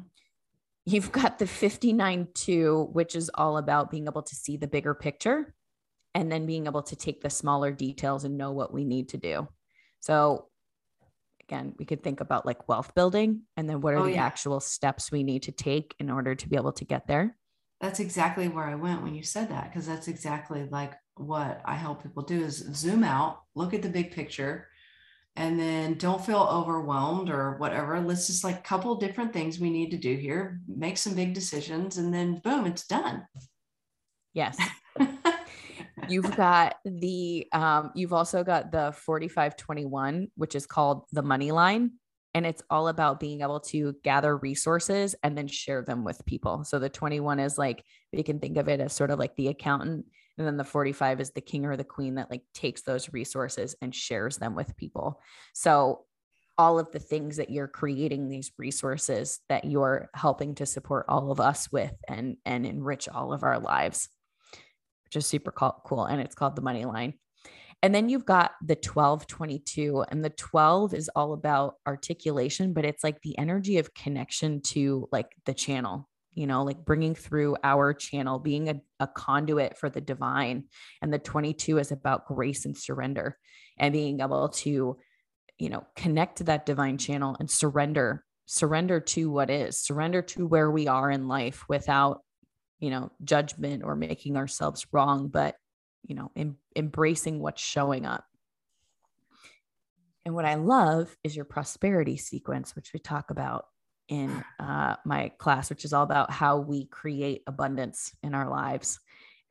You've got the 59 2, which is all about being able to see the bigger picture and then being able to take the smaller details and know what we need to do. So, again, we could think about like wealth building and then what are oh, the yeah. actual steps we need to take in order to be able to get there. That's exactly where I went when you said that, because that's exactly like what I help people do is zoom out, look at the big picture, and then don't feel overwhelmed or whatever. Let's just like couple different things we need to do here, make some big decisions, and then boom, it's done. Yes. you've got the um, you've also got the 4521 which is called the money line and it's all about being able to gather resources and then share them with people so the 21 is like you can think of it as sort of like the accountant and then the 45 is the king or the queen that like takes those resources and shares them with people. So all of the things that you're creating these resources that you're helping to support all of us with and and enrich all of our lives which is super cool. And it's called the money line. And then you've got the 1222 and the 12 is all about articulation but it's like the energy of connection to like the channel you know, like bringing through our channel, being a, a conduit for the divine. And the 22 is about grace and surrender and being able to, you know, connect to that divine channel and surrender, surrender to what is, surrender to where we are in life without, you know, judgment or making ourselves wrong, but, you know, em- embracing what's showing up. And what I love is your prosperity sequence, which we talk about in uh, my class, which is all about how we create abundance in our lives.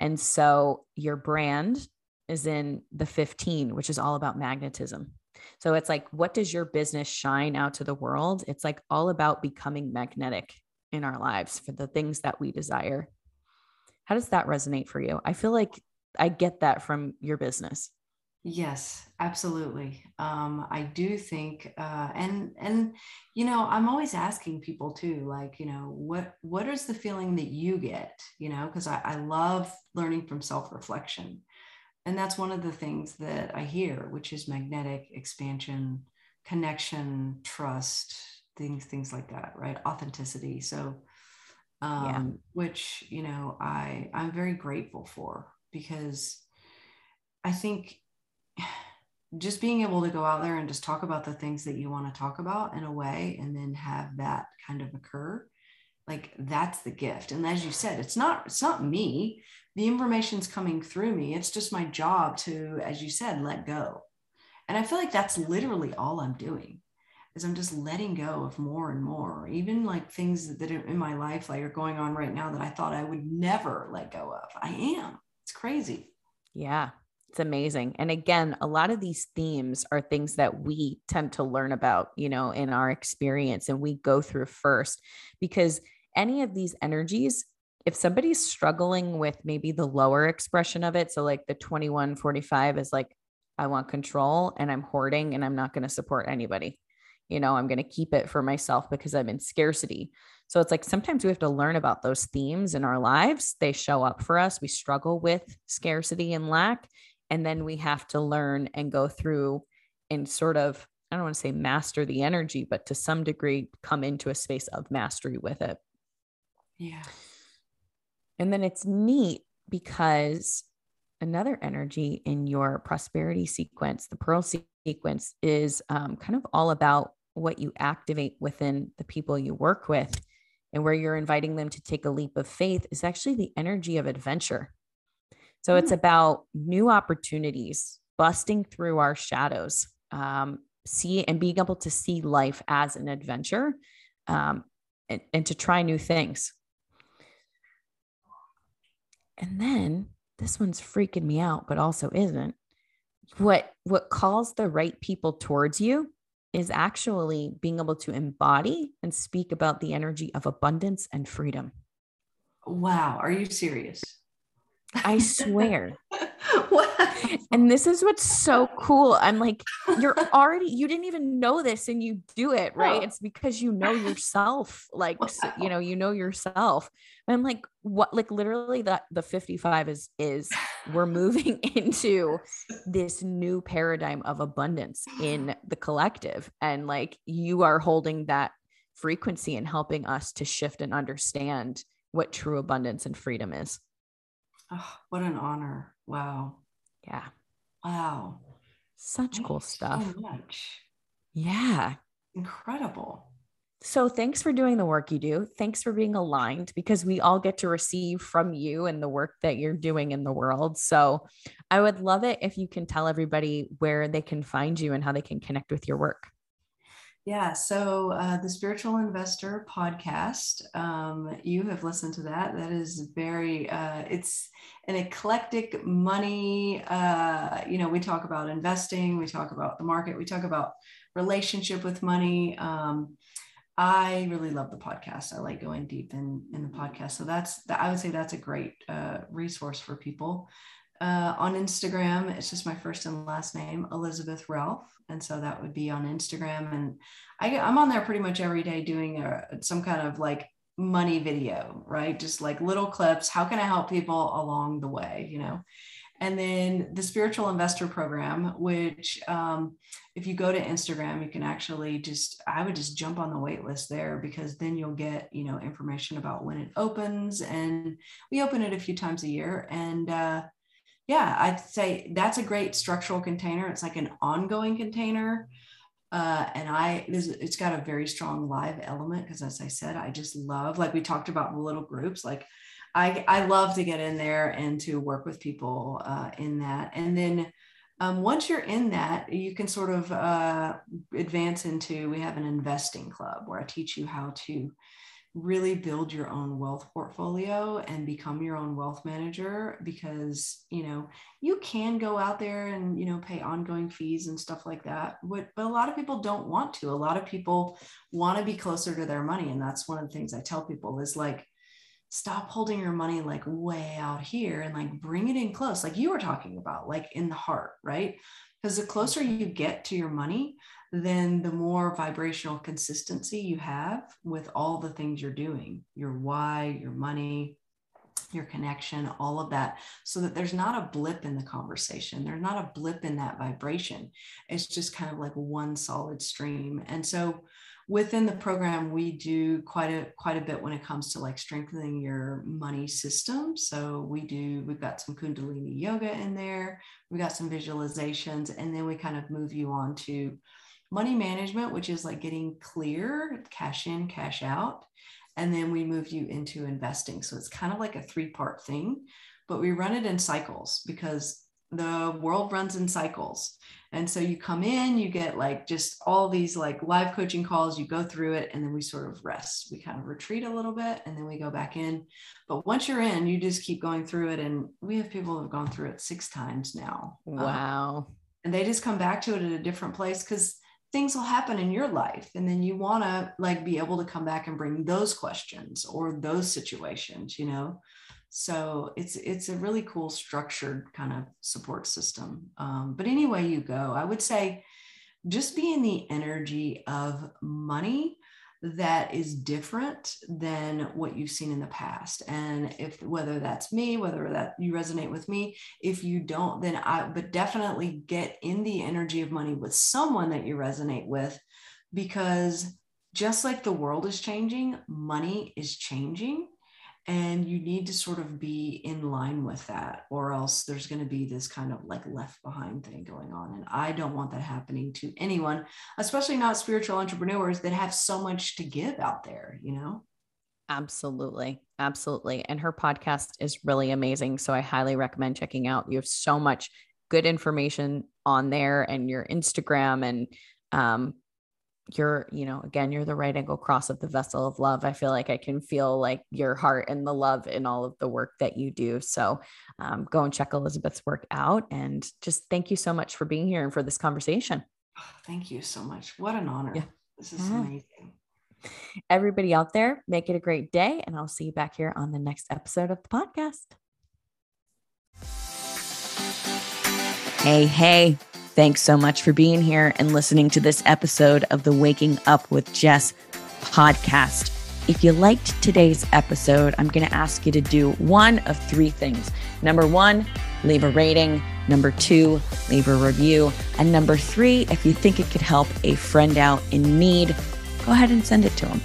And so your brand is in the 15, which is all about magnetism. So it's like, what does your business shine out to the world? It's like all about becoming magnetic in our lives for the things that we desire. How does that resonate for you? I feel like I get that from your business. Yes, absolutely. Um, I do think, uh, and and you know, I'm always asking people too, like, you know, what what is the feeling that you get? You know, because I, I love learning from self reflection, and that's one of the things that I hear, which is magnetic expansion, connection, trust, things things like that, right? Authenticity. So, um, yeah. which you know, I I'm very grateful for because I think just being able to go out there and just talk about the things that you want to talk about in a way and then have that kind of occur like that's the gift. And as you said it's not it's not me. The information's coming through me. It's just my job to as you said let go. And i feel like that's literally all i'm doing is i'm just letting go of more and more. Even like things that in my life like are going on right now that i thought i would never let go of. I am. It's crazy. Yeah it's amazing. And again, a lot of these themes are things that we tend to learn about, you know, in our experience and we go through first because any of these energies, if somebody's struggling with maybe the lower expression of it, so like the 2145 is like, I want control and I'm hoarding and I'm not going to support anybody. You know, I'm going to keep it for myself because I'm in scarcity. So it's like sometimes we have to learn about those themes in our lives. They show up for us. We struggle with scarcity and lack. And then we have to learn and go through and sort of, I don't want to say master the energy, but to some degree come into a space of mastery with it. Yeah. And then it's neat because another energy in your prosperity sequence, the pearl sequence, is um, kind of all about what you activate within the people you work with and where you're inviting them to take a leap of faith is actually the energy of adventure. So it's mm. about new opportunities, busting through our shadows, um, see and being able to see life as an adventure um, and, and to try new things. And then this one's freaking me out, but also isn't. What what calls the right people towards you is actually being able to embody and speak about the energy of abundance and freedom. Wow, are you serious? I swear. and this is what's so cool. I'm like, you're already, you didn't even know this and you do it, right? Oh. It's because you know yourself. Like, wow. you know, you know yourself. And I'm like, what, like literally that the 55 is, is we're moving into this new paradigm of abundance in the collective. And like, you are holding that frequency and helping us to shift and understand what true abundance and freedom is. Oh, what an honor. Wow. Yeah. Wow. Such Thank cool stuff. So much. Yeah. Incredible. So thanks for doing the work you do. Thanks for being aligned because we all get to receive from you and the work that you're doing in the world. So I would love it if you can tell everybody where they can find you and how they can connect with your work. Yeah, so uh, the Spiritual Investor podcast, um, you have listened to that. That is very, uh, it's an eclectic money. Uh, you know, we talk about investing, we talk about the market, we talk about relationship with money. Um, I really love the podcast. I like going deep in in the podcast. So that's I would say that's a great uh, resource for people. Uh, on Instagram, it's just my first and last name, Elizabeth Ralph, and so that would be on Instagram. And I, I'm on there pretty much every day doing a, some kind of like money video, right? Just like little clips. How can I help people along the way? You know. And then the spiritual investor program, which um, if you go to Instagram, you can actually just, I would just jump on the wait list there because then you'll get, you know, information about when it opens. And we open it a few times a year. And uh, yeah, I'd say that's a great structural container. It's like an ongoing container. Uh, and I, it's got a very strong live element because, as I said, I just love, like we talked about the little groups, like I, I love to get in there and to work with people uh, in that. And then um, once you're in that, you can sort of uh, advance into, we have an investing club where I teach you how to really build your own wealth portfolio and become your own wealth manager because you know you can go out there and you know pay ongoing fees and stuff like that but, but a lot of people don't want to. A lot of people want to be closer to their money and that's one of the things i tell people is like stop holding your money like way out here and like bring it in close like you were talking about like in the heart right because the closer you get to your money then the more vibrational consistency you have with all the things you're doing your why, your money, your connection, all of that, so that there's not a blip in the conversation. There's not a blip in that vibration. It's just kind of like one solid stream. And so within the program we do quite a quite a bit when it comes to like strengthening your money system so we do we've got some kundalini yoga in there we've got some visualizations and then we kind of move you on to money management, which is like getting clear, cash in, cash out. and then we move you into investing. So it's kind of like a three part thing, but we run it in cycles because the world runs in cycles. And so you come in, you get like just all these like live coaching calls, you go through it, and then we sort of rest. We kind of retreat a little bit and then we go back in. But once you're in, you just keep going through it. And we have people who have gone through it six times now. Um, wow. Um, and they just come back to it at a different place because things will happen in your life and then you want to like be able to come back and bring those questions or those situations you know so it's it's a really cool structured kind of support system. Um, but anyway you go i would say just be in the energy of money that is different than what you've seen in the past. And if whether that's me whether that you resonate with me if you don't then i but definitely get in the energy of money with someone that you resonate with because just like the world is changing money is changing and you need to sort of be in line with that or else there's going to be this kind of like left behind thing going on and i don't want that happening to anyone especially not spiritual entrepreneurs that have so much to give out there you know? Absolutely absolutely and her podcast is really amazing so i highly recommend checking out. You have so much good information on there and your instagram and um, you're, you know, again, you're the right angle cross of the vessel of love. I feel like I can feel like your heart and the love in all of the work that you do. So um, go and check Elizabeth's work out. And just thank you so much for being here and for this conversation. Thank you so much. What an honor. Yeah. This is yeah. amazing. Everybody out there, make it a great day. And I'll see you back here on the next episode of the podcast. Hey, hey. Thanks so much for being here and listening to this episode of the Waking Up with Jess podcast. If you liked today's episode, I'm going to ask you to do one of three things. Number one, leave a rating. Number two, leave a review. And number three, if you think it could help a friend out in need, go ahead and send it to them.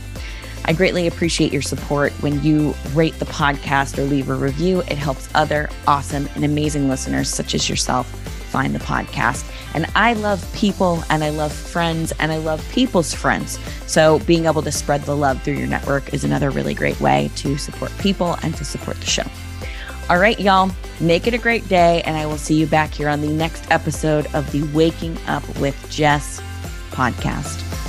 I greatly appreciate your support when you rate the podcast or leave a review. It helps other awesome and amazing listeners, such as yourself, find the podcast. And I love people and I love friends and I love people's friends. So being able to spread the love through your network is another really great way to support people and to support the show. All right, y'all, make it a great day. And I will see you back here on the next episode of the Waking Up with Jess podcast.